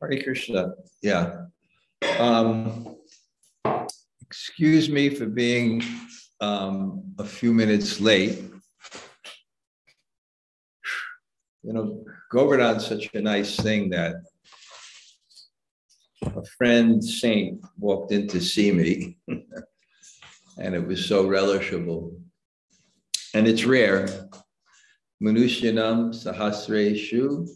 Hare Krishna. Yeah. Um, excuse me for being um, a few minutes late. You know, Govardhan's such a nice thing that a friend saint walked in to see me, and it was so relishable. And it's rare. Manusyanam sahasreshu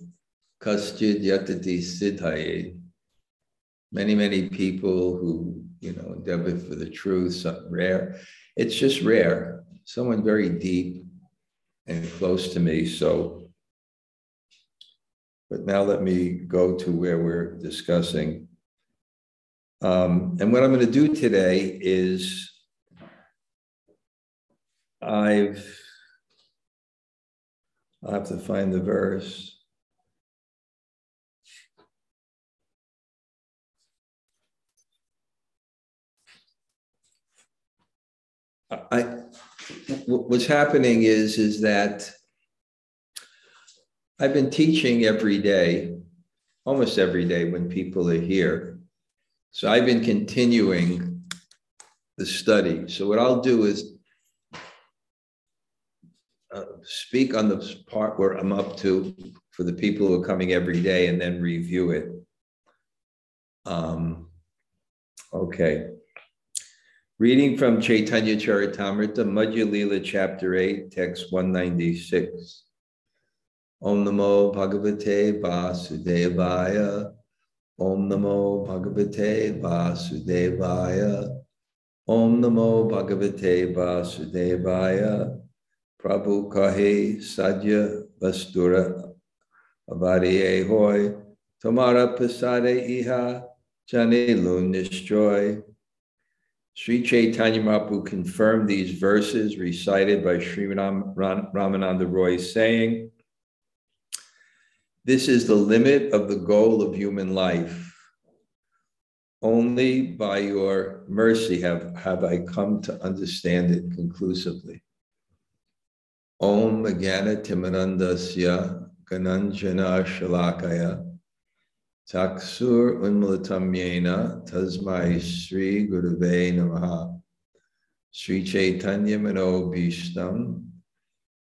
Many, many people who, you know, endeavor for the truth, something rare. It's just rare. Someone very deep and close to me. So, but now let me go to where we're discussing. Um, and what I'm going to do today is I've, I'll have to find the verse. I, what's happening is, is that I've been teaching every day, almost every day when people are here. So I've been continuing the study. So what I'll do is uh, speak on the part where I'm up to for the people who are coming every day and then review it. Um, okay. Reading from Chaitanya Charitamrita, Madhya Lila, Chapter 8, Text 196. Om Namo Bhagavate Vasudevaya. Om Namo Bhagavate Vasudevaya. Om Namo Bhagavate Vasudevaya. Prabhu Kahe Sadya Vastura Avariye Hoy. Tomara Pasade Iha Jane Nishjoy. Sri Chaitanya Mahaprabhu confirmed these verses recited by Sri Ram, Ram, Ramananda Roy, saying, This is the limit of the goal of human life. Only by your mercy have, have I come to understand it conclusively. Om Agana Timarandasya Gananjana Shalakaya Taksur Unmulatam Tasmai Sri Gurave Namaha. Sri Chaitanya Mano Bhishtam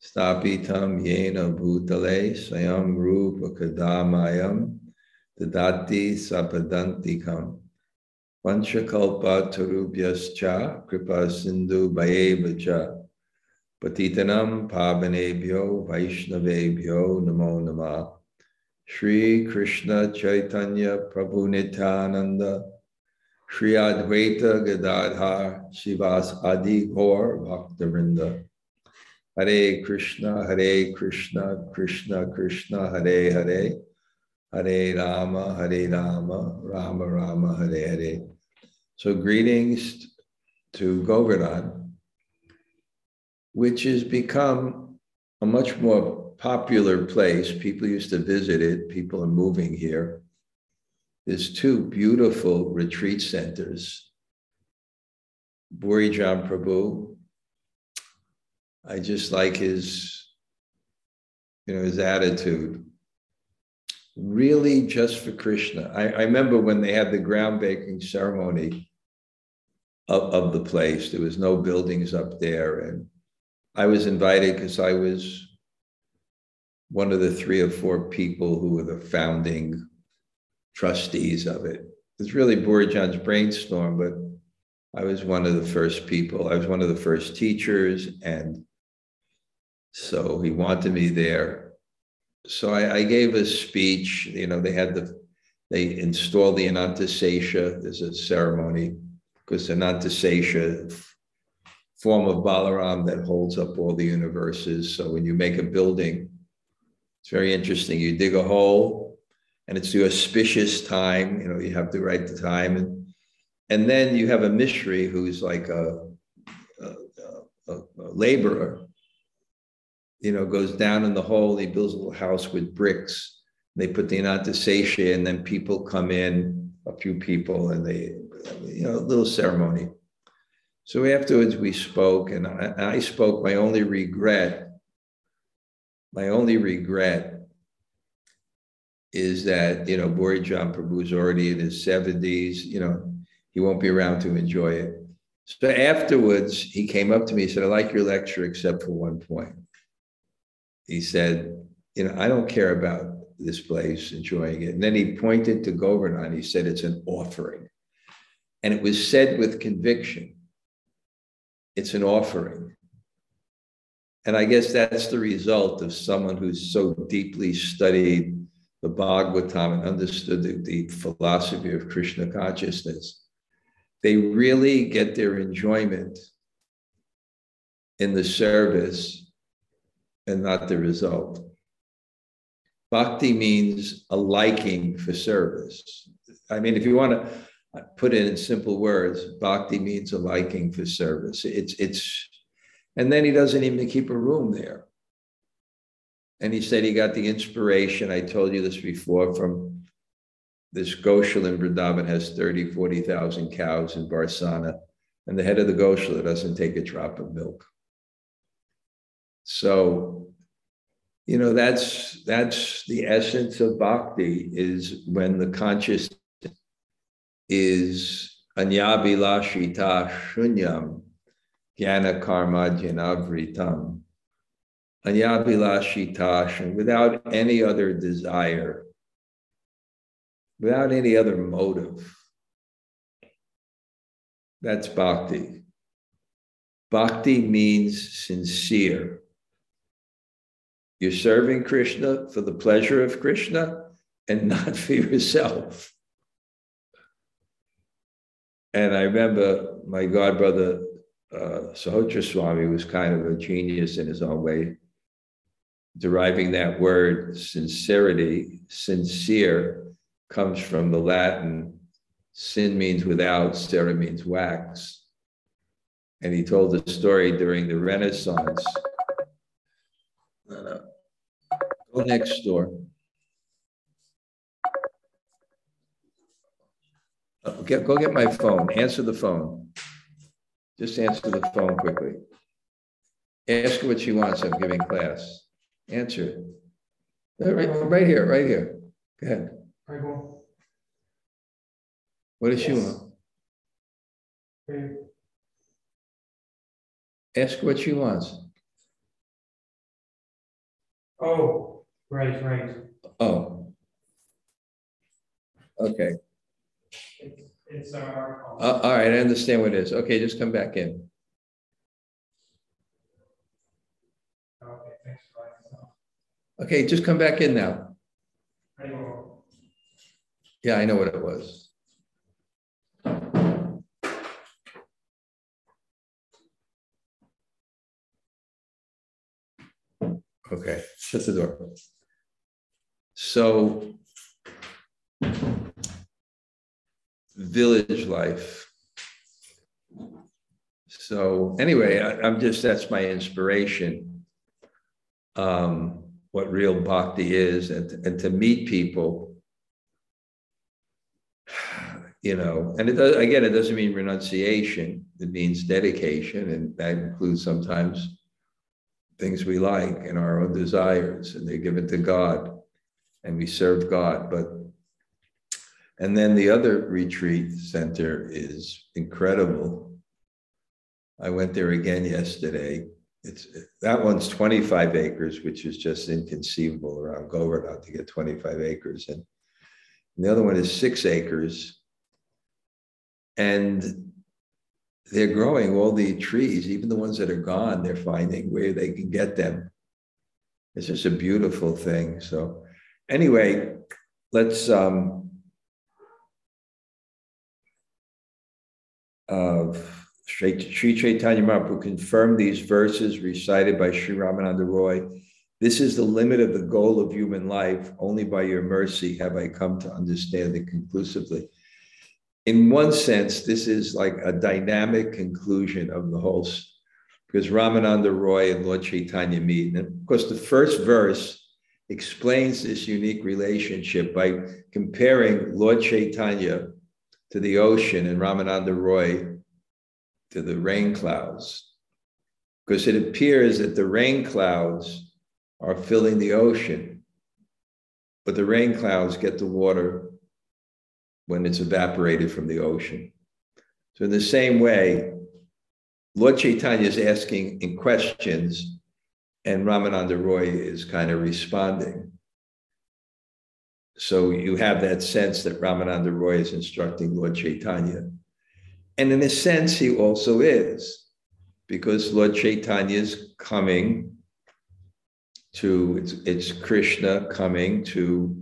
Stapitam Yena Bhutale Sayam Rupa Kadamayam Dadati Sapadantikam. Panchakalpa Tarubhyascha Kripa Sindhu Bhayevacha Patitanam Pavanebhyo Vaishnavebhyo Namo Namah Sri Krishna Chaitanya Prabhu Nityananda, Sri Advaita Gadadhar Srivas Adi Gaur Bhaktarinda. Hare Krishna, Hare Krishna, Krishna Krishna, Hare Hare, Hare Rama, Hare Rama, Rama Rama, Hare Hare. So greetings to Govardhan, which has become a much more popular place. People used to visit it. People are moving here. There's two beautiful retreat centers. Bhurijan Prabhu. I just like his, you know, his attitude. Really just for Krishna. I, I remember when they had the groundbreaking ceremony of, of the place. There was no buildings up there. And I was invited because I was one of the three or four people who were the founding trustees of it. It's really Bhurijan's brainstorm, but I was one of the first people. I was one of the first teachers, and so he wanted me there. So I, I gave a speech. You know, they had the they installed the Anantasesha. There's a ceremony because Anantasesha form of Balaram that holds up all the universes. So when you make a building, it's very interesting. You dig a hole and it's the auspicious time, you know, you have to write the time. And, and then you have a Mishri who's like a, a, a, a laborer, you know, goes down in the hole, he builds a little house with bricks. They put the Anantasesha and then people come in, a few people, and they, you know, a little ceremony. So afterwards we spoke, and I, I spoke my only regret my only regret is that, you know, Bhurijan Prabhu's already in his 70s, you know, he won't be around to enjoy it. So afterwards, he came up to me and said, I like your lecture except for one point. He said, You know, I don't care about this place, enjoying it. And then he pointed to Govardhan. He said, It's an offering. And it was said with conviction it's an offering. And I guess that's the result of someone who's so deeply studied the Bhagavatam and understood the, the philosophy of Krishna consciousness. They really get their enjoyment in the service and not the result. Bhakti means a liking for service. I mean, if you want to put it in simple words, bhakti means a liking for service. It's it's, and then he doesn't even keep a room there. And he said he got the inspiration. I told you this before from this Goshala in Vrindavan has 30, 40,000 cows in Barsana, and the head of the Goshala doesn't take a drop of milk. So, you know, that's that's the essence of bhakti is when the conscious is anyabhilashita shunyam jnana karma janavritam anyabhilashitash, without any other desire, without any other motive. That's bhakti. Bhakti means sincere. You're serving Krishna for the pleasure of Krishna and not for yourself. And I remember my godbrother, uh, Suhotra Swami, was kind of a genius in his own way deriving that word sincerity, sincere, comes from the Latin. Sin means without, cera means wax. And he told the story during the Renaissance. Go next door. Uh, go get my phone. Answer the phone. Just answer the phone quickly. Ask her what she wants. I'm giving class. Answer. Right, right here, right here. Go ahead. What does she want? Ask what she wants. Oh, right, right. Oh. Okay. It's, our. Uh, all right, I understand what it is. Okay, just come back in. Okay, just come back in now. Yeah, I know what it was. Okay, shut the door. So, village life. So, anyway, I, am just that's my inspiration. Um, what real bhakti is. And, and to meet people you know and it does again it doesn't mean renunciation. It means dedication. And that includes sometimes things we like and our own desires. And they're given to god. And we serve god. But and then the other retreat center is incredible i went there again yesterday it's that one's 25 acres, which is just inconceivable around Govardhan to get 25 acres. And, and the other one is six acres. And they're growing all the trees, even the ones that are gone, they're finding where they can get them. It's just a beautiful thing. So, anyway, let's um, uh, Sri Chaitanya Mahaprabhu confirmed these verses recited by Sri Ramananda Roy. This is the limit of the goal of human life. Only by your mercy have I come to understand it conclusively. In one sense, this is like a dynamic conclusion of the whole, because Ramananda Roy and Lord Chaitanya meet. And of course, the first verse explains this unique relationship by comparing Lord Chaitanya to the ocean and Ramananda Roy to the rain clouds because it appears that the rain clouds are filling the ocean but the rain clouds get the water when it's evaporated from the ocean. So, in the same way, Lord Chaitanya is asking in questions, and Ramananda Roy is kind of responding. So you have that sense that Ramananda Roy is instructing Lord Chaitanya. And in a sense, he also is, because Lord Chaitanya is coming to, it's, it's Krishna coming to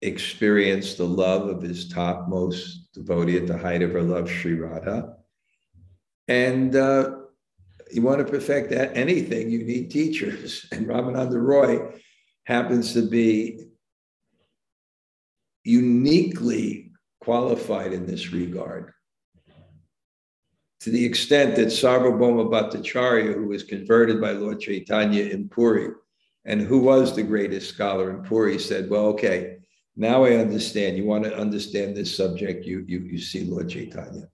experience the love of his topmost devotee at the height of her love, Sri Radha. And uh, you want to perfect that, anything, you need teachers. And Ramananda Roy happens to be uniquely qualified in this regard. To the extent that Sarvabhauma Bhattacharya, who was converted by Lord Chaitanya in Puri, and who was the greatest scholar in Puri, said, Well, okay, now I understand. You want to understand this subject, you, you, you see Lord Chaitanya.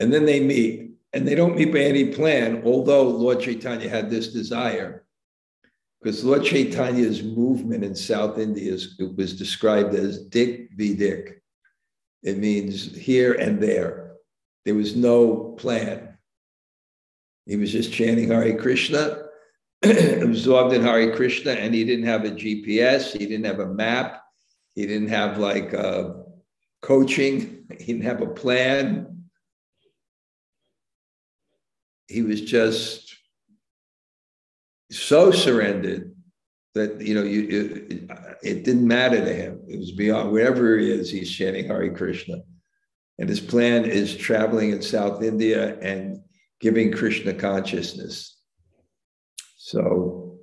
And then they meet, and they don't meet by any plan, although Lord Chaitanya had this desire because Lord Chaitanya's movement in South India is, was described as Dick Dik Vidik. It means here and there. There was no plan. He was just chanting Hare Krishna, absorbed in Hare Krishna, and he didn't have a GPS, he didn't have a map, he didn't have like uh, coaching, he didn't have a plan. He was just so surrendered that you know you it, it, didn't matter to him. It was beyond wherever he is. He's chanting Hare Krishna, and his plan is traveling in South India and giving Krishna consciousness. So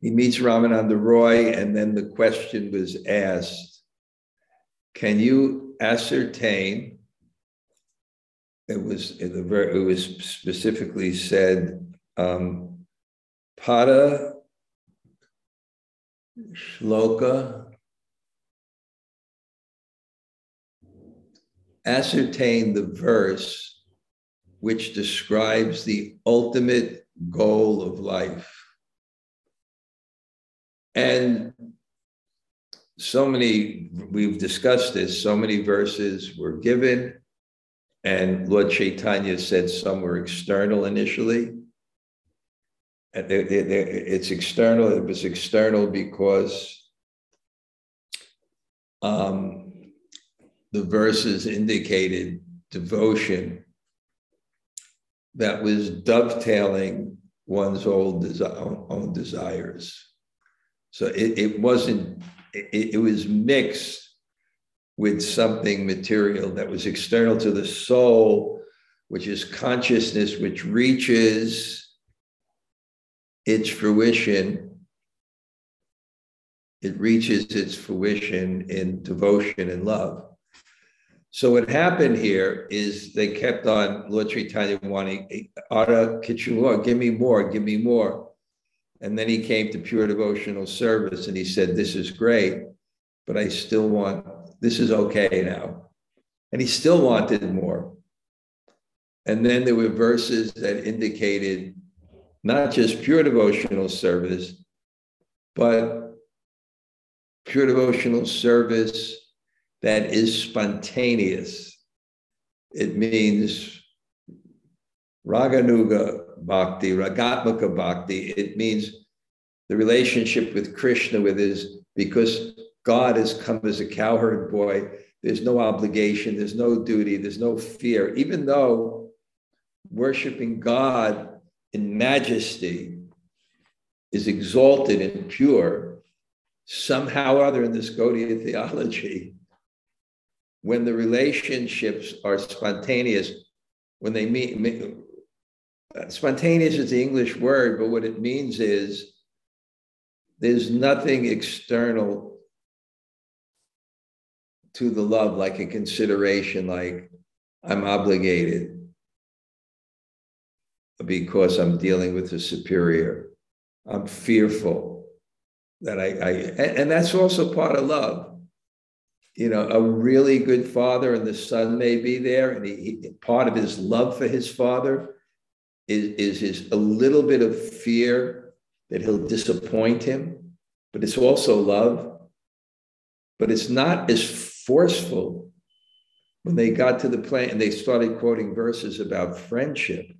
he meets Ramananda Roy, and then the question was asked: Can you ascertain? It was it was specifically said. Um, Pada Shloka ascertain the verse which describes the ultimate goal of life. And so many, we've discussed this, so many verses were given, and Lord Chaitanya said some were external initially, it's external. It was external because um, the verses indicated devotion that was dovetailing one's own, desi- own desires. So it, it wasn't, it, it was mixed with something material that was external to the soul, which is consciousness, which reaches its fruition, it reaches its fruition in devotion and love. So what happened here is they kept on Lord Chaitanya wanting, Ara Kichulor, give me more, give me more. And then he came to pure devotional service and he said, This is great, but I still want, this is okay now. And he still wanted more. And then there were verses that indicated not just pure devotional service, but pure devotional service that is spontaneous. It means raganuga bhakti, ragatmaka bhakti. It means the relationship with Krishna with his, because God has come as a cowherd boy. There's no obligation, there's no duty, there's no fear. Even though worshiping God in majesty is exalted and pure, somehow or other in this Gaudiya theology, when the relationships are spontaneous, when they meet, spontaneous is the English word, but what it means is there's nothing external to the love, like a consideration, like I'm obligated because I'm dealing with a superior. I'm fearful that I, I and that's also part of love. You know, a really good father and the son may be there, and he, he part of his love for his father is, is his a little bit of fear that he'll disappoint him, but it's also love. But it's not as forceful when they got to the plane and they started quoting verses about friendship.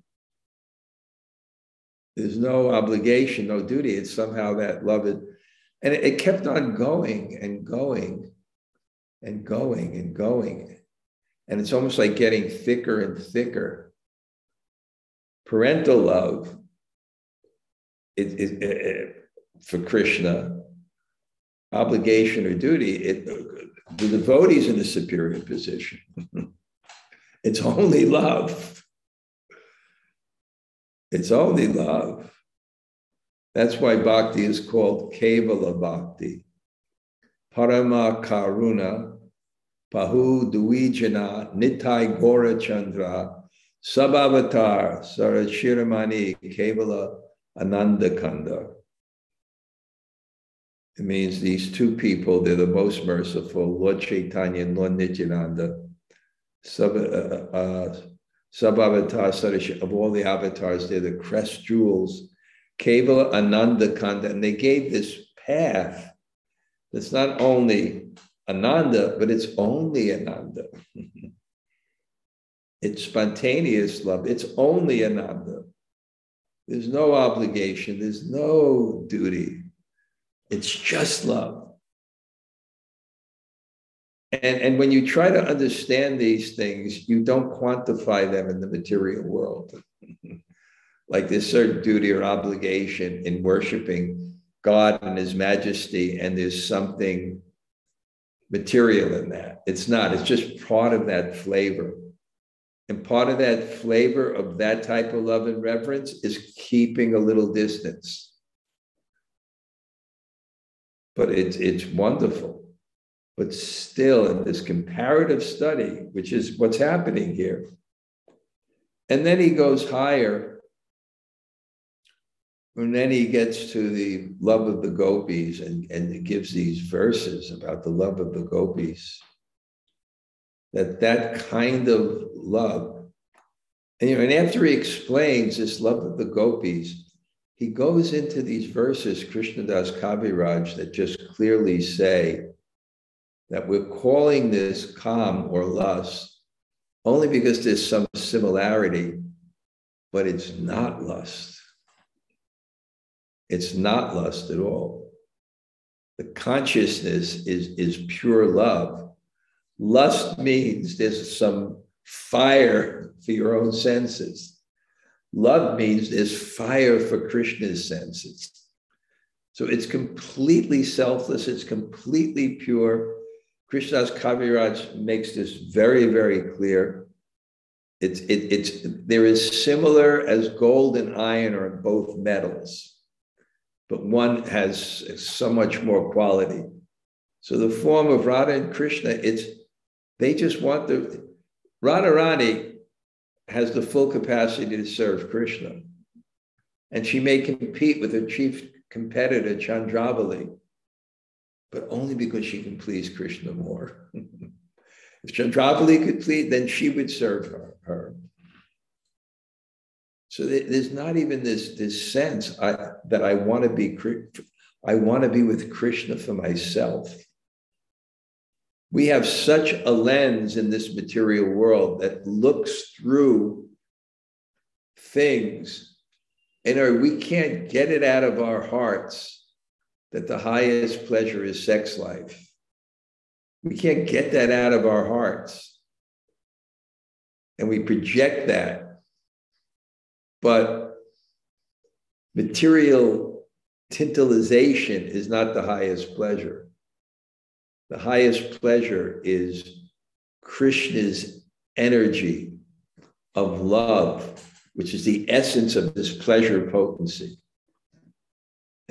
There's no obligation, no duty. It's somehow that love. It, and it, it kept on going and going and going and going. And it's almost like getting thicker and thicker. Parental love it, it, it, for Krishna, obligation or duty, it, the devotee's in a superior position. it's only love. It's only love. That's why bhakti is called Kevala Bhakti. Parama Karuna, Pahu Duijana, Nitai Gora Chandra, Sabavatar, Sarashiramani, Kevala Ananda Kanda. It means these two people, they're the most merciful, Lord Chaitanya and Lord Nityananda. Sub, uh, uh, Sabavatar of all the avatars, they're the crest jewels. Kevala Ananda Kanda, and they gave this path that's not only Ananda, but it's only Ananda. it's spontaneous love, it's only Ananda. There's no obligation, there's no duty. It's just love. And, and when you try to understand these things, you don't quantify them in the material world. like there's certain duty or obligation in worshiping God and His majesty, and there's something material in that. It's not, it's just part of that flavor. And part of that flavor of that type of love and reverence is keeping a little distance. But it's, it's wonderful. But still, in this comparative study, which is what's happening here, and then he goes higher, and then he gets to the love of the gopis and, and gives these verses about the love of the gopis. That that kind of love, and, you know, and after he explains this love of the gopis, he goes into these verses, Krishnadas Kaviraj, that just clearly say that we're calling this kama or lust only because there's some similarity, but it's not lust. It's not lust at all. The consciousness is, is pure love Lust means there's some fire for your own senses. Love means there's fire for Krishna's senses. So it's completely selfless, it's completely pure. Krishnadas Kaviraj makes this very, very clear. It's, it, it's, there is similar as gold and iron are both metals, but one has so much more quality. So the form of Radha and Krishna, it's they just want the Radharani has the full capacity to serve Krishna. And she may compete with her chief competitor, Chandravali, but only because she can please Krishna more. if Chandravali could please, then she would serve her. her. So there's not even this, this sense I, that I want to be I want to be with Krishna for myself. We have such a lens in this material world that looks through things, and we can't get it out of our hearts that the highest pleasure is sex life. We can't get that out of our hearts. And we project that. But material tantalization is not the highest pleasure. The highest pleasure is Krishna's energy of love, which is the essence of this pleasure potency.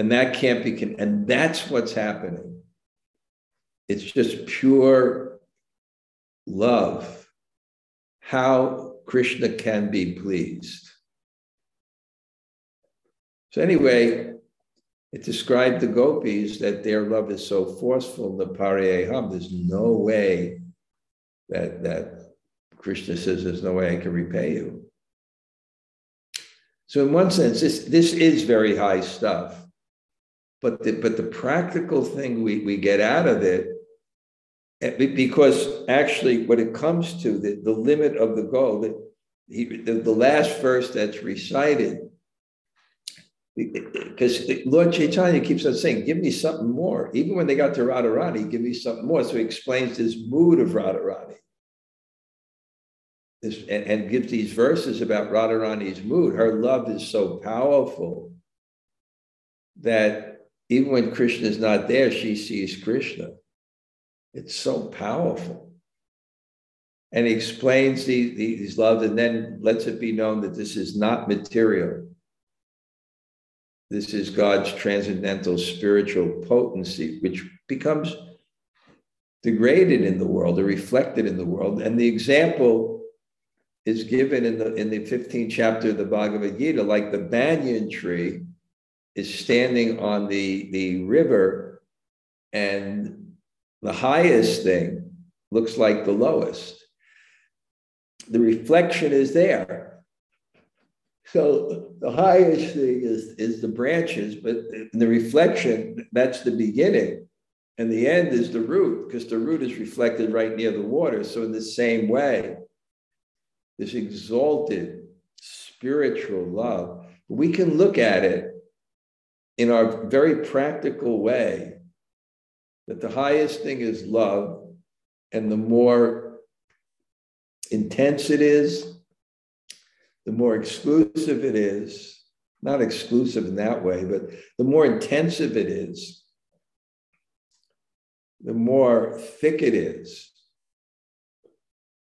And that can't be, and that's what's happening. It's just pure love, how Krishna can be pleased. So, anyway, it described the gopis that their love is so forceful, the pariyaham, there's no way that, that Krishna says, there's no way I can repay you. So in one sense, this, this is very high stuff. But the, but the practical thing we, we get out of it, eh, because actually what it comes to, the, the limit of the goal, the, the, the last verse that's recited, because Lord Chaitanya keeps on saying, give me something more. Even when they got to Radharani, give me something more. So he explains this mood of Radharani. This, and, and gives these verses about Radharani's mood. Her love is so powerful that even when Krishna is not there, she sees Krishna. It's so powerful. And he explains these, these loves and then lets it be known that this is not material. This is God's transcendental spiritual potency, which becomes degraded in the world or reflected in the world. And the example is given in the in the 15th chapter of the Bhagavad Gita, like the banyan tree is standing on the, the river, and the highest thing looks like the lowest. The reflection is there. So the highest thing is, is the branches, but the reflection, that's the beginning. And the end is the root, because the root is reflected right near the water. So, in the same way, this exalted spiritual love, we can look at it in our very practical way that the highest thing is love, and the more intense it is, the more exclusive it is, not exclusive in that way, but the more intensive it is, the more thick it is.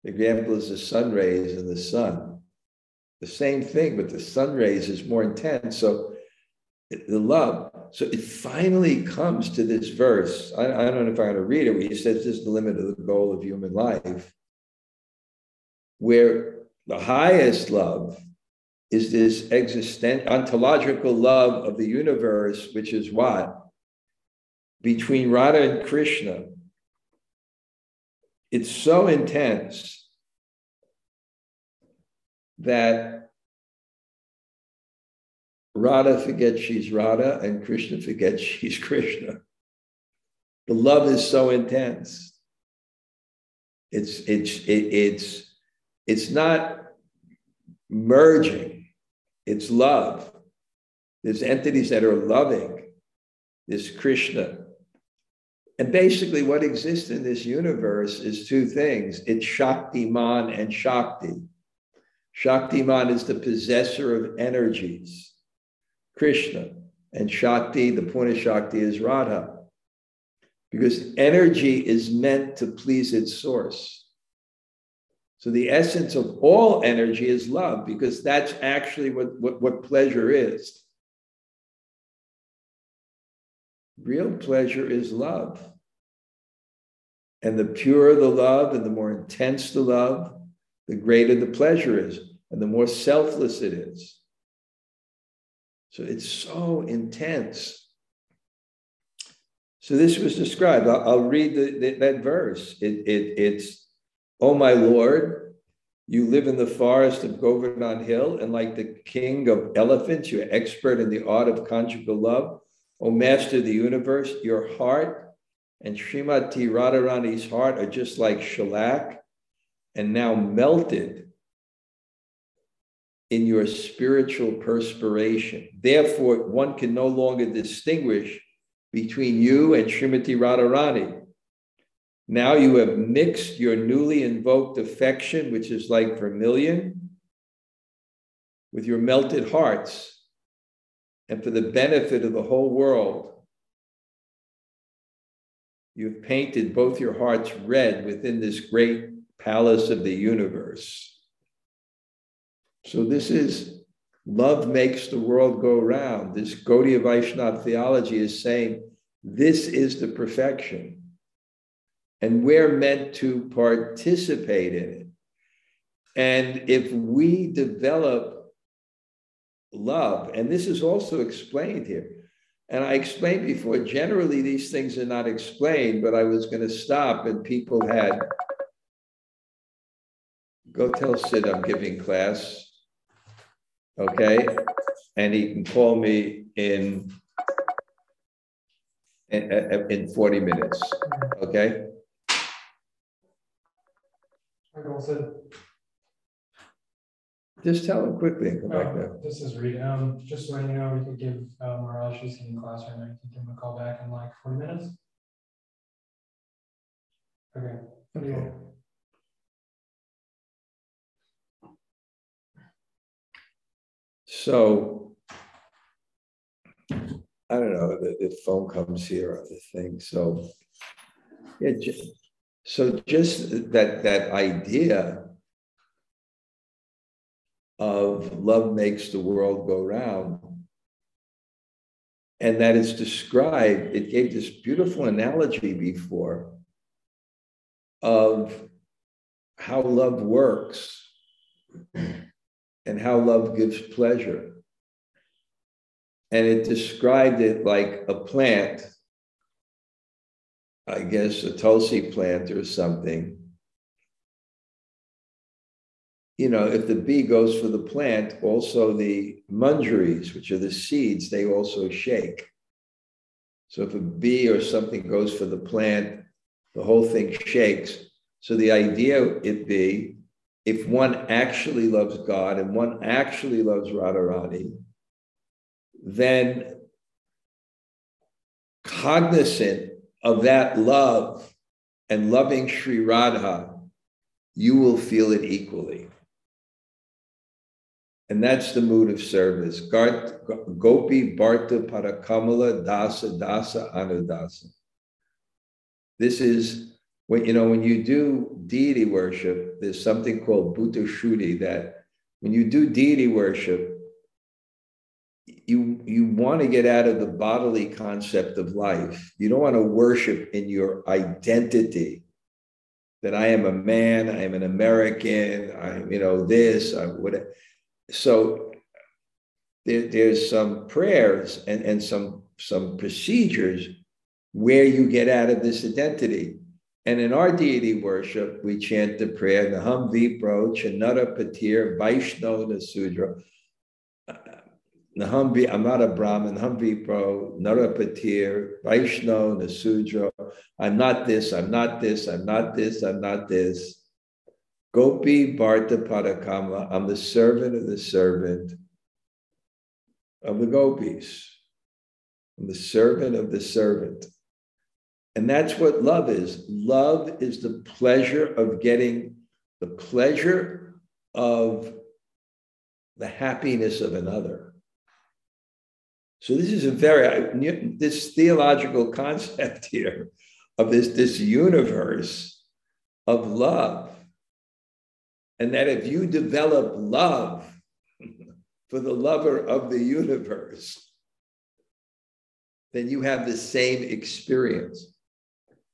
The example is the sun rays and the sun. The same thing, but the sun rays is more intense. So the love. So it finally comes to this verse. I, I don't know if I'm going to read it, where he says this is the limit of the goal of human life, where the highest love is this existent ontological love of the universe, which is what? Between Radha and Krishna. It's so intense that Radha forgets she's Radha and Krishna forgets she's Krishna. The love is so intense. It's it's it, it's it's not merging, it's love. There's entities that are loving, this Krishna. And basically, what exists in this universe is two things it's Shaktiman and Shakti. Shaktiman is the possessor of energies, Krishna. And Shakti, the point of Shakti, is Radha. Because energy is meant to please its source. So the essence of all energy is love, because that's actually what, what, what pleasure is. Real pleasure is love. And the purer the love and the more intense the love, the greater the pleasure is, and the more selfless it is. So it's so intense. So this was described. I'll, I'll read the, the, that verse. It, it, it's Oh, my Lord, you live in the forest of Govardhan Hill, and like the king of elephants, you're expert in the art of conjugal love. O Master of the universe, your heart and Srimati Radharani's heart are just like shellac and now melted in your spiritual perspiration. Therefore, one can no longer distinguish between you and Srimati Radharani. Now you have mixed your newly invoked affection, which is like vermilion, with your melted hearts. And for the benefit of the whole world, you've painted both your hearts red within this great palace of the universe. So, this is love makes the world go round. This Gaudiya Vaishnava theology is saying this is the perfection and we're meant to participate in it. And if we develop love, and this is also explained here, and I explained before, generally these things are not explained, but I was going to stop, and people had go tell Sid I'm giving class. Okay. And he can call me in in, in 40 minutes. Okay? Just tell him quickly and come back there. oh, this is Reed. Um, just so you know, we could give uh, Mirage, she's in class right now. You can give him a call back in like 40 minutes. Okay. Okay. So I don't know, the, the phone comes here on the thing. So yeah, ju- so just that that idea of love makes the world go round. And that is described, it gave this beautiful analogy before of how love works and how love gives pleasure. And it described it like a plant, I guess a Tulsi plant or something. You know, if the bee goes for the plant, also the manjaris, which are the seeds, they also shake. So if a bee or something goes for the plant, the whole thing shakes. So the idea it be if one actually loves God and one actually loves Radharani, then cognizant of that love and loving Sri Radha, you will feel it equally. And that's the mood of service. Gopi Bharta Parakamala Dasa Dasa Anudasa. This is when you know when you do deity worship, there's something called Shuddhi that when you do deity worship, you you want to get out of the bodily concept of life. You don't want to worship in your identity that I am a man, I am an American, I'm you know this, I would. So there, there's some prayers and, and some some procedures where you get out of this identity. And in our deity worship, we chant the prayer, Naham Vipro, Chanara Patir, Vaishno Nasudra. Naham Vi, I'm not a Brahmin, Naham Vipro, Narapatir, Vaishno Nasudra. I'm not this, I'm not this, I'm not this, I'm not this. Gopi Bharta Padakama, I'm the servant of the servant of the gopis. I'm the servant of the servant. And that's what love is. Love is the pleasure of getting the pleasure of the happiness of another. So this is a very this theological concept here of this, this universe of love. And that if you develop love for the lover of the universe, then you have the same experience.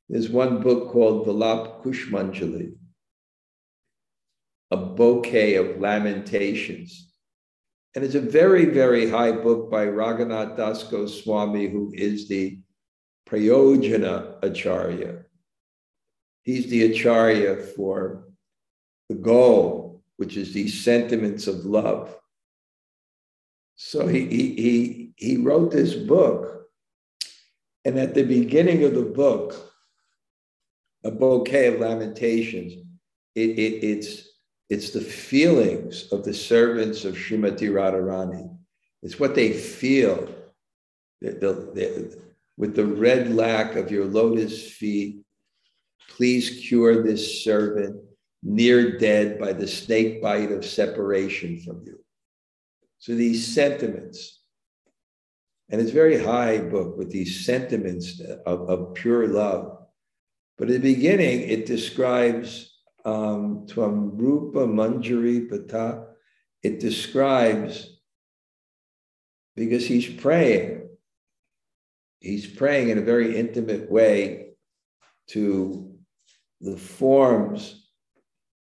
There's one book called Vilap Pushpanjali, a bouquet of lamentations. And it's a very, very high book by Raghunath Das Goswami, who is the Prayojana Acharya. He's the Acharya for the goal, which is these sentiments of love. So he, he, he, he wrote this book. And at the beginning of the book, a bouquet of lamentations. It, it, it's, it's the feelings of the servants of Srimati Radharani. It's what they feel the, the, the, with the red lac of your lotus feet. Please cure this servant near dead by the snake bite of separation from you. So these sentiments, and it's very high book with these sentiments of, of pure love but at the beginning, it describes um, Tvam Rupa Manjari Pata. It describes because he's praying. He's praying in a very intimate way to the forms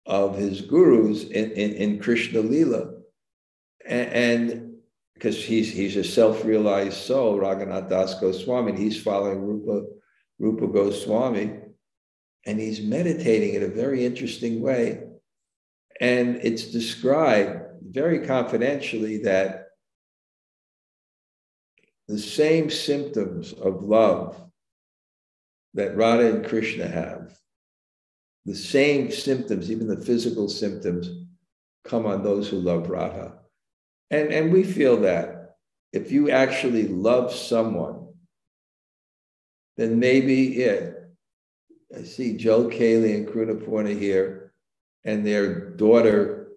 of his gurus in, in, in Krishna Lila. And, because he's he's a self-realized soul, Raghunath Das Goswami, he's following Rupa, Rupa Goswami and he's meditating in a very interesting way. And it's described very confidentially that the same symptoms of love that Radha and Krishna have, the same symptoms, even the physical symptoms, come on those who love Radha. And, and we feel that if you actually love someone, then maybe it. I see Joe Cayley and Krunapurna here, and their daughter,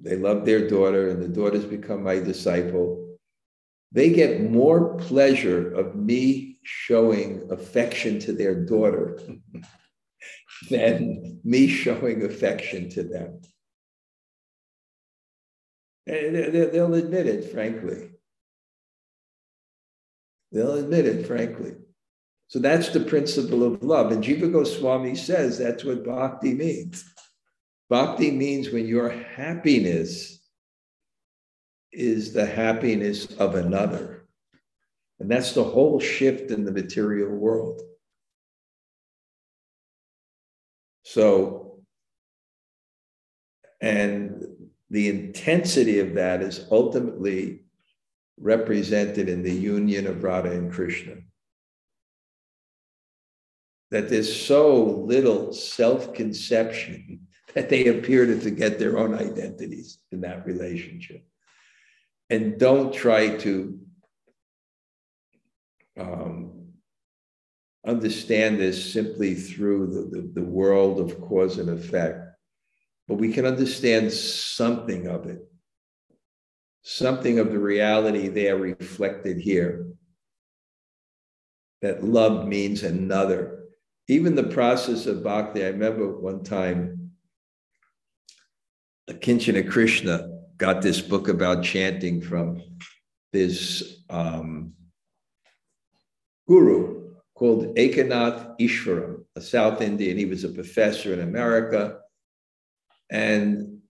they love their daughter, and the daughter's become my disciple. They get more pleasure of me showing affection to their daughter than me showing affection to them. Eh, and they'll admit it, frankly. They'll admit it, frankly. So that's the principle of love. And Jiva Goswami says that's what bhakti means. Bhakti means when your happiness is the happiness of another. And that's the whole shift in the material world. So, and the intensity of that is ultimately represented in the union of Radha and Krishna that there's so little self conception that they appear to forget their own identities in that relationship. And don't try to um, understand this simply through the, the, the world of cause and effect, but we can understand something of it, something of the reality there reflected here. That love means another even the process of bhakti, I remember one time, Kinchana Krishna got this book about chanting from this um, guru called Eknath Easwaran, a South Indian. He was a professor in America. And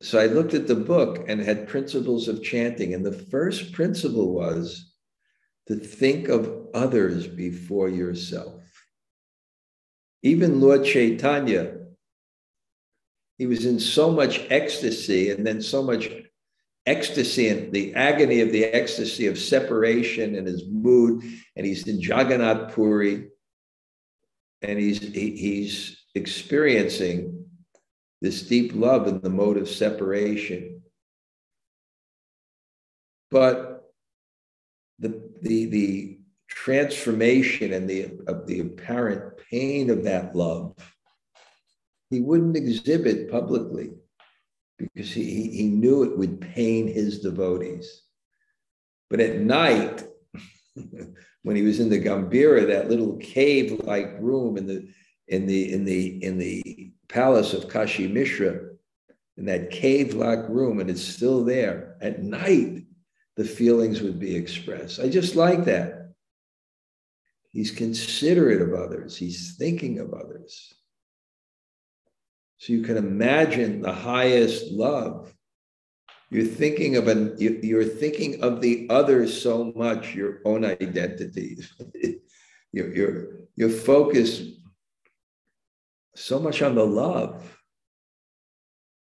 so I looked at the book and had principles of chanting. And the first principle was to think of others before yourself. Even Lord Chaitanya, he was in so much ecstasy and then so much ecstasy and the agony of the ecstasy of separation and his mood. And he's in Jagannath Puri and he's, he, he's experiencing this deep love in the mode of separation. But the, the, the transformation and the, of the apparent pain of that love, he wouldn't exhibit publicly because he, he knew it would pain his devotees. But at night, when he was in the Gambhira, that little cave-like room in the in the in the in the palace of Kashi Mishra, in that cave-like room, and it's still there. At night, the feelings would be expressed. I just like that. He's considerate of others. He's thinking of others. So you can imagine the highest love. You're thinking of an you're thinking of the other so much, your own identity. you're, you're, you're focused so much on the love.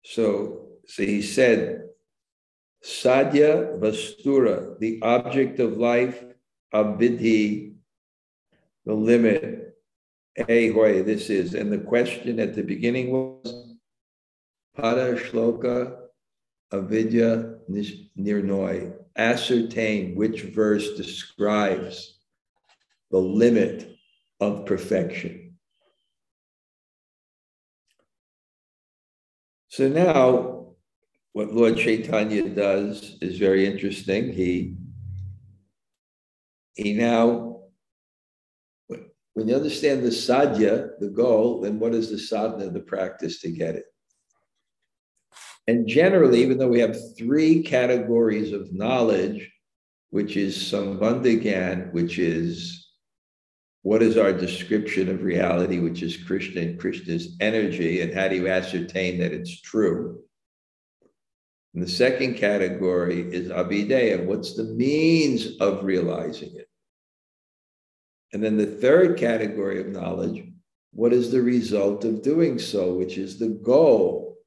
So, so he said, Sadhya Vastura, the object of life, Abidhi, the limit. Hey, hoy, this is. And the question at the beginning was Pada Shloka Avidya Nirnoy. Ascertain which verse describes the limit of perfection. So now, what Lord Chaitanya does is very interesting. He he now when you understand the sadhya, the goal, then what is the sadhana, the practice to get it? And generally, even though we have three categories of knowledge, which is sambandha which is what is our description of reality, which is Krishna and Krishna's energy, and how do you ascertain that it's true? And the second category is abhideya, what's the means of realizing it? And then the third category of knowledge, what is the result of doing so, which is the goal.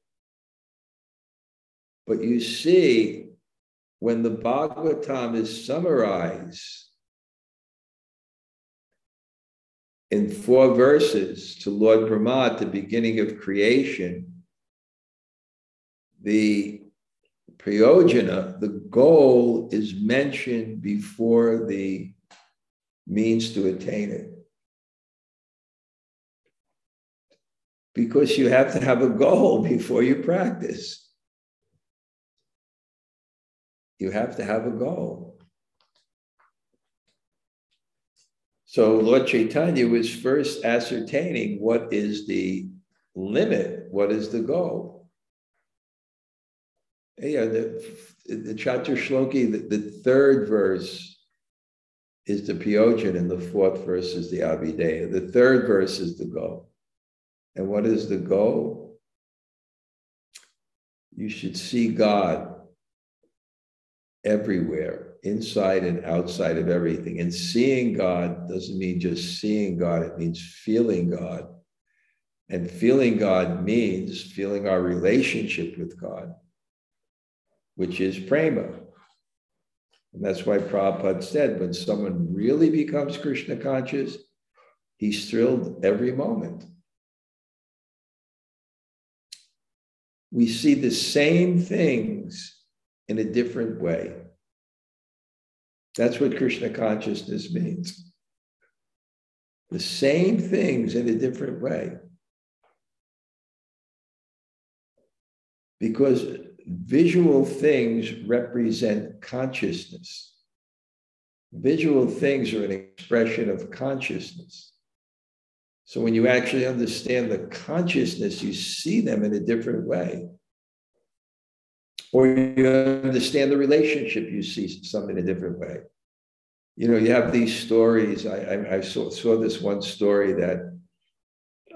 But you see, when the Bhagavatam is summarized, in four verses to Lord Brahma at the beginning of creation, the prayojana, the goal is mentioned before the means to attain it. Because you have to have a goal before you practice. You have to have a goal. So Lord Chaitanya was first ascertaining what is the limit, what is the goal. Yeah, the, the Chatur Shloki, the, the third verse is the Prayojan, and the fourth verse is the Abhideya. The third verse is the goal. And what is the goal? You should see God everywhere, inside and outside of everything. And seeing God doesn't mean just seeing God, it means feeling God. And feeling God means feeling our relationship with God, which is prema. And that's why Prabhupada said when someone really becomes Krishna conscious, he's thrilled every moment. We see the same things in a different way. That's what Krishna consciousness means. The same things in a different way. Because visual things represent consciousness. Visual things are an expression of consciousness. So when you actually understand the consciousness, you see them in a different way or you understand the relationship, you see something in a different way. You know, you have these stories. I, I, I saw, saw this one story that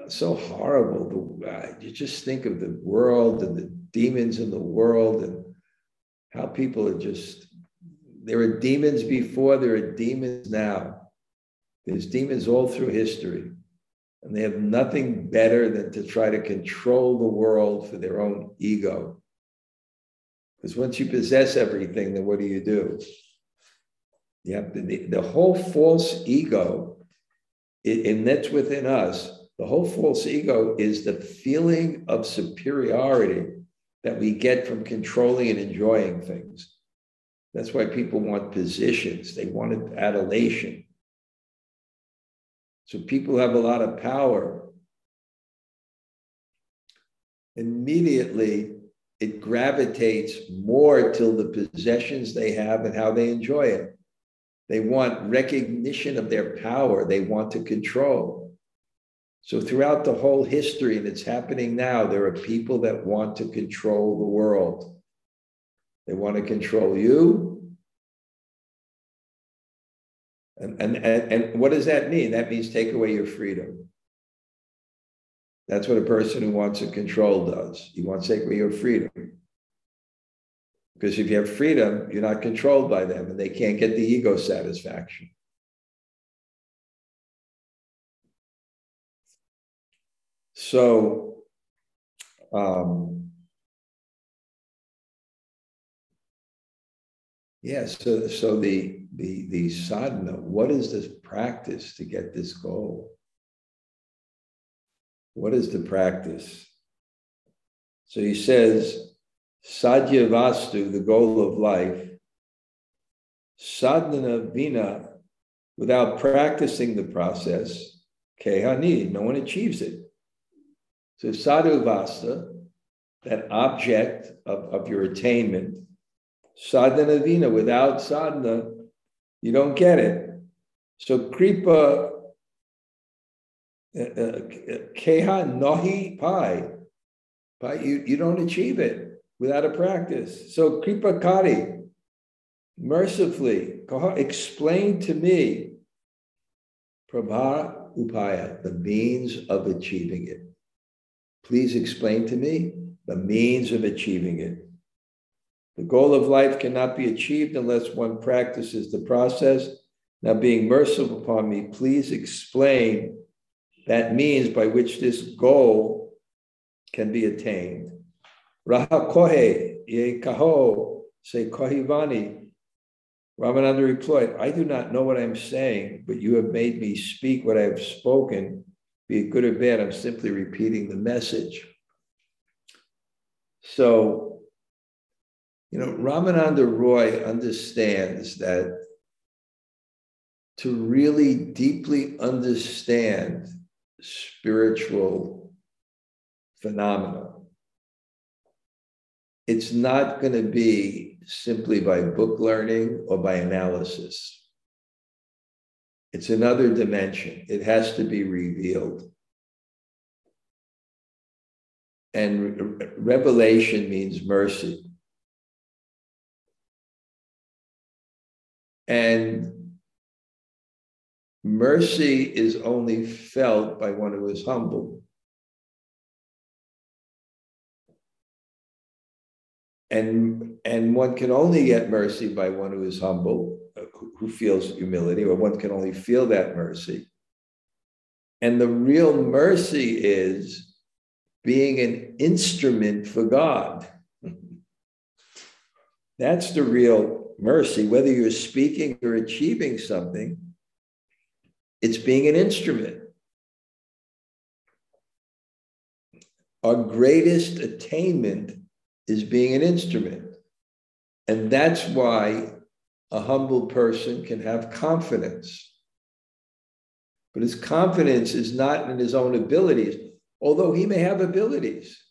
so horrible. The, uh, you just think of the world and the demons in the world and how people are just, there are demons before, there are demons now. There's demons all through history. And they have nothing better than to try to control the world for their own ego. Because once you possess everything, then what do you do? You have to, the, the whole false ego, it, and that's within us. The whole false ego is the feeling of superiority that we get from controlling and enjoying things. That's why people want positions, they want adulation. So people have a lot of power. Immediately, it gravitates more to the possessions they have and how they enjoy it. They want recognition of their power, they want to control. So, throughout the whole history, and it's happening now, there are people that want to control the world. They want to control you. And, and, and, and what does that mean? That means take away your freedom. That's what a person who wants to control does. He wants to take away your freedom. Because if you have freedom, you're not controlled by them and they can't get the ego satisfaction. So, um, yeah, so, so the, the, the sadhana, what is this practice to get this goal? What is the practice? So he says, Sadhya Vastu, the goal of life, sadhana vina, without practicing the process, kehani, no one achieves it. So sadhya vastu, that object of, of your attainment, sadhana vina, without sadhana, you don't get it. So kripa uh, uh, keha nohi pai. Pai, you, you don't achieve it without a practice. So kripa kari, mercifully, explain to me prabha upaya, the means of achieving it. Please explain to me the means of achieving it. The goal of life cannot be achieved unless one practices the process. Now, being merciful upon me, please explain that means by which this goal can be attained. Raha kohe ye kaho se kohivani Ramananda replied, I do not know what I'm saying, but you have made me speak what I have spoken, be it good or bad. I'm simply repeating the message. So, you know, Ramananda Roy understands that to really deeply understand spiritual phenomena, it's not going to be simply by book learning or by analysis. It's another dimension. It has to be revealed. And revelation means mercy. And mercy is only felt by one who is humble. And, and one can only get mercy by one who is humble, Uh, who feels humility, or one can only feel that mercy. And the real mercy is being an instrument for God. That's the real mercy. Whether you're speaking or achieving something, it's being an instrument. Our greatest attainment is being an instrument. And that's why a humble person can have confidence. But his confidence is not in his own abilities, although he may have abilities.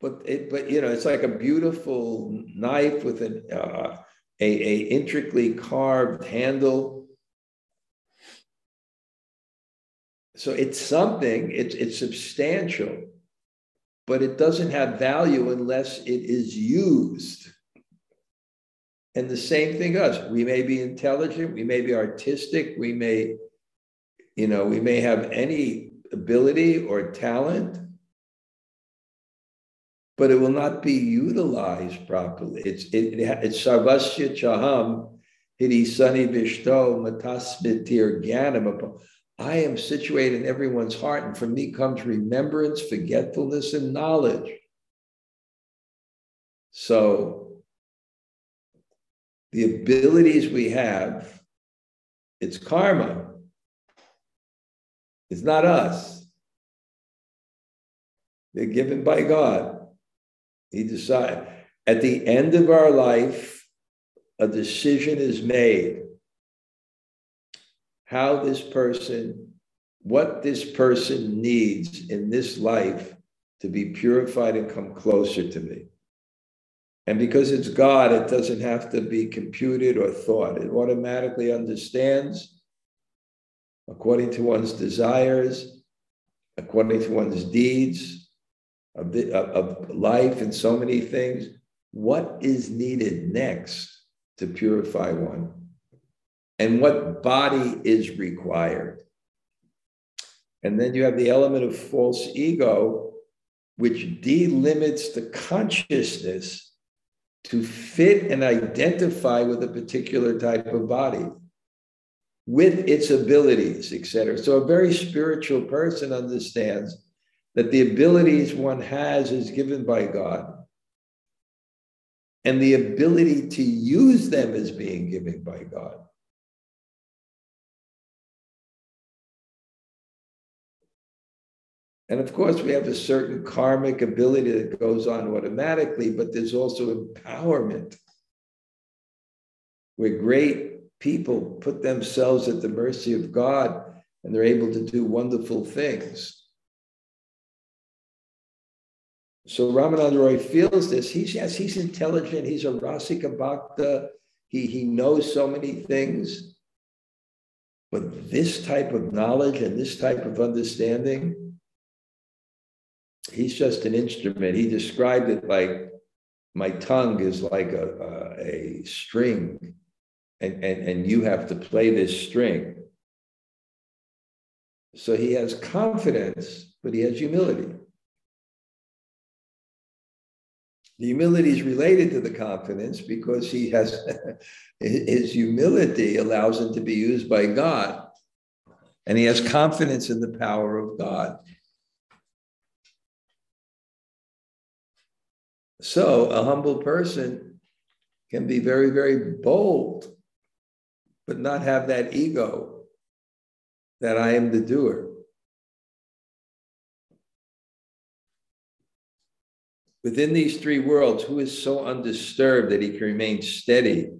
But it, but you know, it's like a beautiful knife with an uh, a, a intricately carved handle. So it's something. It's it's substantial but it doesn't have value unless it is used. And the same thing us. We may be intelligent, we may be artistic, we may, you know, we may have any ability or talent, but it will not be utilized properly. It's it, it's sarvasya chaham hidi sani vishto matasmitir gyanam I am situated in everyone's heart, and from me comes remembrance, forgetfulness, and knowledge. So, the abilities we have, it's karma. It's not us. They're given by God. He decided. At the end of our life, a decision is made how this person, what this person needs in this life to be purified and come closer to me. And because it's God, it doesn't have to be computed or thought. It automatically understands according to one's desires, according to one's deeds of, the, of, life and so many things, what is needed next to purify one and what body is required. And then you have the element of false ego, which delimits the consciousness to fit and identify with a particular type of body with its abilities, etc. So a very spiritual person understands that the abilities one has is given by God. And the ability to use them is being given by God. And of course, we have a certain karmic ability that goes on automatically, but there's also empowerment where great people put themselves at the mercy of God and they're able to do wonderful things. So Ramananda Roy feels this. He's yes, he's intelligent. He's a Rasika Bhakta. He, he knows so many things. But this type of knowledge and this type of understanding, he's just an instrument. He described it like my tongue is like a, a, a string, and, and, and you have to play this string. So he has confidence, but he has humility. The humility is related to the confidence because he has his humility allows him to be used by God. And he has confidence in the power of God. So a humble person can be very, very bold, but not have that ego that I am the doer. Within these three worlds, who is so undisturbed that he can remain steady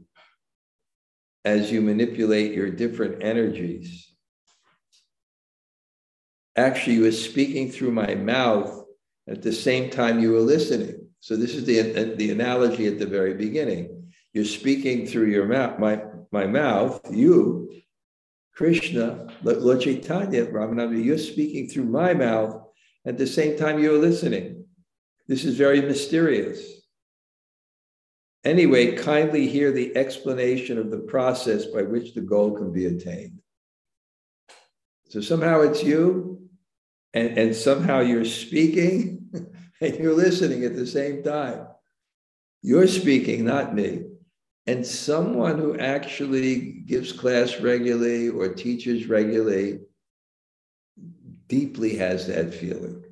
as you manipulate your different energies? Actually, you were speaking through my mouth at the same time you were listening. So this is the, the analogy at the very beginning. You're speaking through your mouth, my, my mouth, you, Krishna, Lord Chaitanya, Ramananda, you're speaking through my mouth at the same time you're listening. This is very mysterious. Anyway, kindly hear the explanation of the process by which the goal can be attained. So somehow it's you, and, and somehow you're speaking and you're listening at the same time. You're speaking, not me. And someone who actually gives class regularly or teaches regularly deeply has that feeling.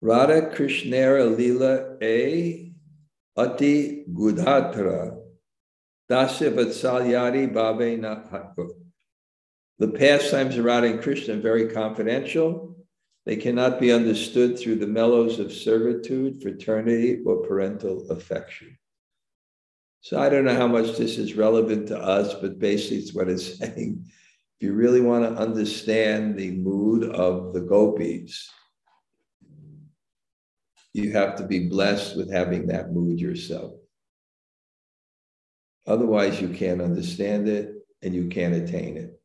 Radha Krishnera Lila A. Ati Gudhatra Dasya Vatsalyari Babe Nahaku. The pastimes of Radha and Krishna are very confidential. They cannot be understood through the mellows of servitude, fraternity, or parental affection. So I don't know how much this is relevant to us, but basically it's what it's saying. If you really want to understand the mood of the gopis, you have to be blessed with having that mood yourself. Otherwise, you can't understand it and you can't attain it.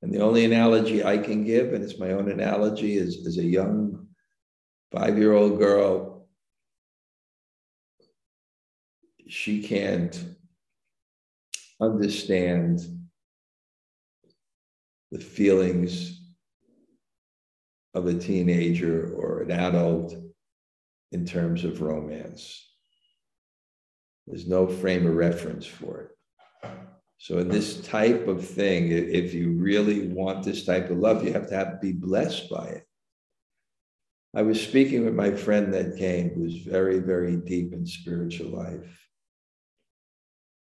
And the only analogy I can give, and it's my own analogy, is as a young five year old girl, she can't understand the feelings of a teenager or an adult in terms of romance. There's no frame of reference for it. So, in this type of thing, if you really want this type of love, you have to have, be blessed by it. I was speaking with my friend that came, who's very, very deep in spiritual life.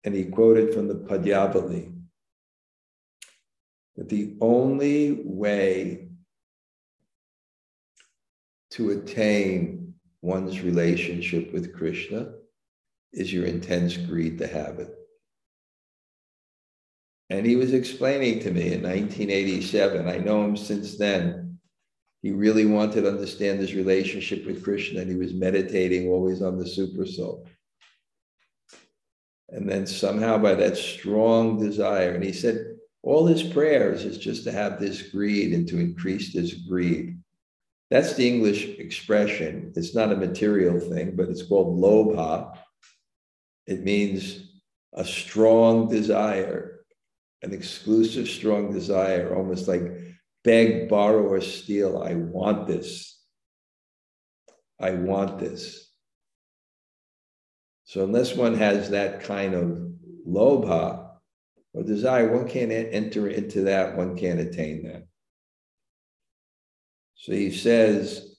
And he quoted from the Padyavali that the only way to attain one's relationship with Krishna is your intense greed to have it. And he was explaining to me in 1987, I know him since then. He really wanted to understand his relationship with Krishna, and he was meditating always on the super soul. And then somehow, by that strong desire, and he said, all his prayers is just to have this greed and to increase this greed. That's the English expression. It's not a material thing, but it's called lobha. It means a strong desire, an exclusive strong desire, almost like beg, borrow, or steal. I want this. I want this. So, unless one has that kind of lobha or desire, one can't enter into that, one can't attain that. So he says,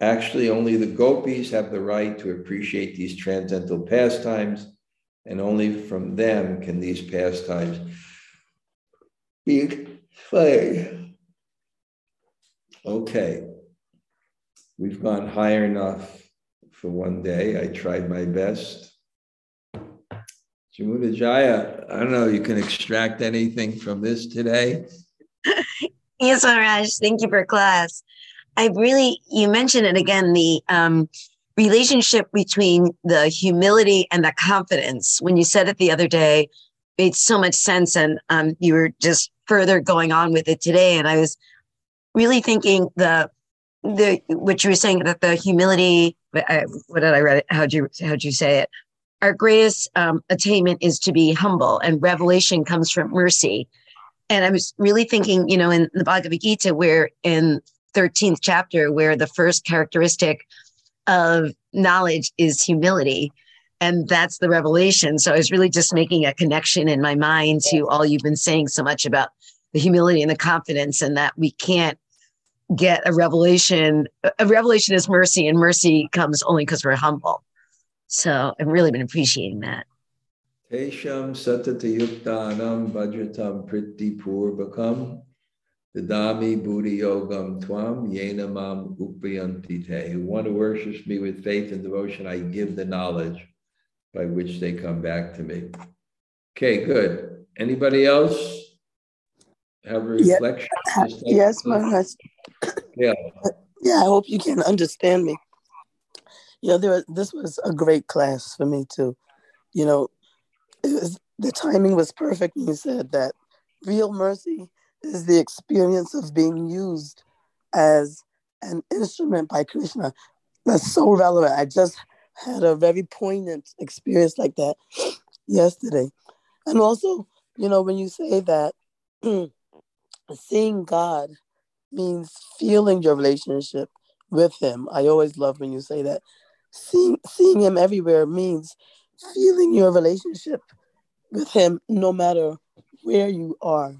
actually, only the gopis have the right to appreciate these transcendental pastimes, and only from them can these pastimes be played. Okay, we've gone higher enough for one day. I tried my best. Jamuna Jaya, I don't know, you can extract anything from this today? Yes, Maharaj. Thank you for class. I really, you mentioned it again, the um, relationship between the humility and the confidence. When you said it the other day, made so much sense. And um, you were just further going on with it today. And I was really thinking the, the, what you were saying that the humility, I, what did I read? it? How'd you, how'd you say it? Our greatest um, attainment is to be humble and revelation comes from mercy and I was really thinking, you know, in the Bhagavad Gita, where in 13th chapter, where the first characteristic of knowledge is humility. and that's the revelation. So I was really just making a connection in my mind to all you've been saying so much about the humility and the confidence, and that we can't get a revelation. A revelation is mercy, and mercy comes only because we're humble. So I've really been appreciating that. Tesham satatayuktanam bhajatam priti purvakam Dadami Buddhi Yogam Twam Yenamam Upayanti Te. Who want to worship me with faith and devotion, I give the knowledge by which they come back to me. Okay, good. Anybody else have a reflection? Yeah. Yes, husband. Yeah. Yeah, I hope you can understand me. Yeah, there this was a great class for me too. You know, was the timing was perfect when you said that real mercy is the experience of being used as an instrument by Krishna. That's so relevant. I just had a very poignant experience like that yesterday. And also, you know, when you say that seeing God means feeling your relationship with Him, I always love when you say that. Seeing, seeing Him everywhere means feeling your relationship with Him no matter where you are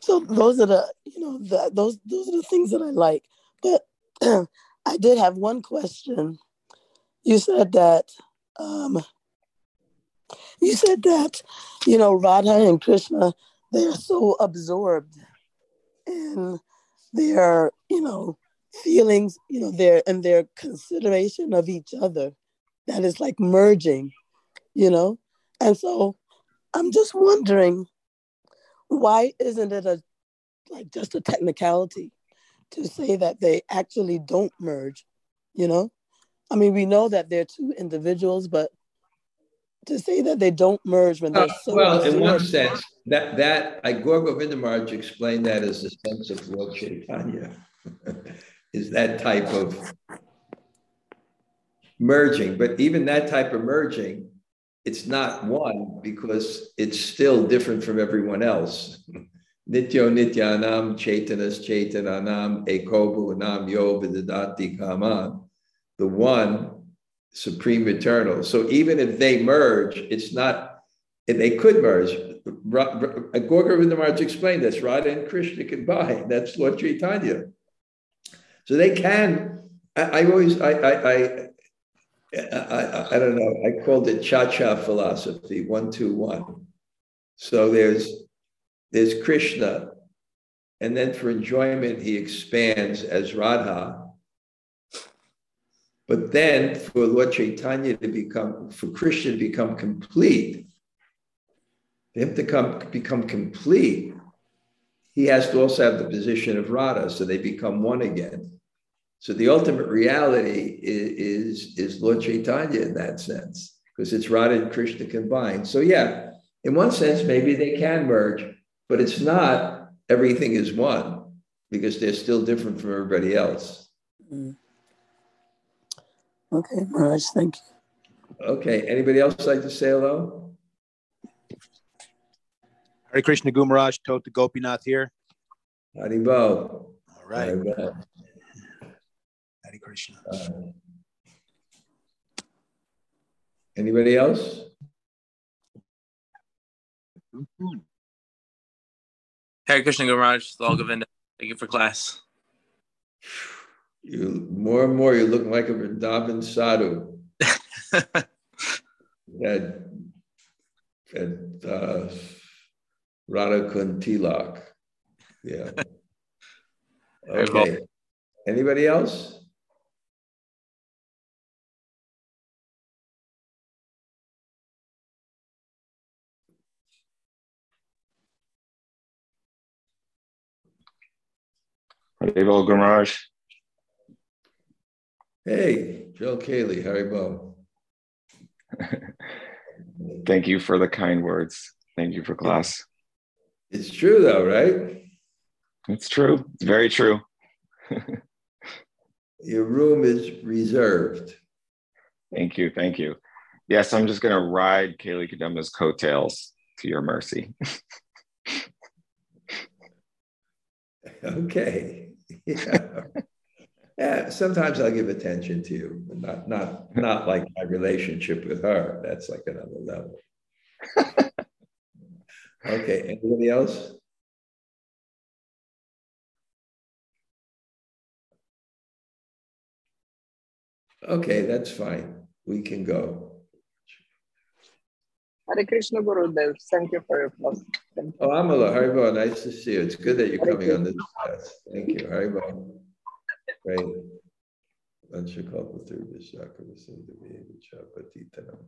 so those are the you know the, those those are the things that I like. But I did have one question. You said that um, you said that you know Radha and Krishna they are so absorbed in their you know feelings you know their and their consideration of each other that is like merging you know? And so i'm just wondering why isn't it a like just a technicality to say that they actually don't merge you know? I mean we know that they're two individuals but to say that they don't merge when they're uh, so well in one sense that that I Govindamaraj explained that as a sense of Lord Chaitanya. Is that type of merging but even that type of merging it's not one because it's still different from everyone else. Nityo Nityanam Chaitanas Chaitananam Ekobu Nam Yo Vidadati Kaman. The one supreme eternal. So even if they merge, it's not, if they could merge, Gorga Vindamaraj explained this, Radha and Krishna combine. That's Lord Chaitanya. So they can, I, I always, I, I, I I, I, don't know. I called it cha-cha philosophy, one, two, one. So there's there's Krishna, and then for enjoyment he expands as Radha. But then for Lord Chaitanya to become, for Krishna to become complete, for him to come, become complete, he has to also have the position of Radha, so they become one again. So the ultimate reality is, is, is Lord Chaitanya in that sense, because it's Radha and Krishna combined. So yeah, in one sense, maybe they can merge, but it's not everything is one because they're still different from everybody else. Mm. Okay, Maharaj, thank you. Okay, anybody else like to say hello? Hare Krishna Gumaraj, Tota Gopinath here. Haribo. All right. Hare Krishna. Uh, anybody else? Hare Krishna Gumaraj, Lal Govinda. Thank you for class. You more and more you look like a Vrindavan sadhu. had had uh, Radha Kuntilak. Yeah. Okay. Anybody else? Haribo Gumaraj. Hey, Joe Cayley, Haribo. Thank you for the kind words. Thank you for class. It's true, though, right? It's true. It's very true. Your room is reserved. Thank you. Thank you. Yes, I'm just going to ride Kaylee Kadama's coattails to your mercy. okay. Yeah. yeah. Sometimes I'll give attention to you. not, not, not like my relationship with her. That's like another level. Okay, anybody else? Okay, that's fine. We can go. Hare Krishna Gurudev, thank you for your class. You. Oh, Amala, Haribo, nice to see you. It's good that you're coming on this class. Thank you, Haribo. Great. Vanshakalpa Thurvishaka Vasindhavya Vichapatitanam.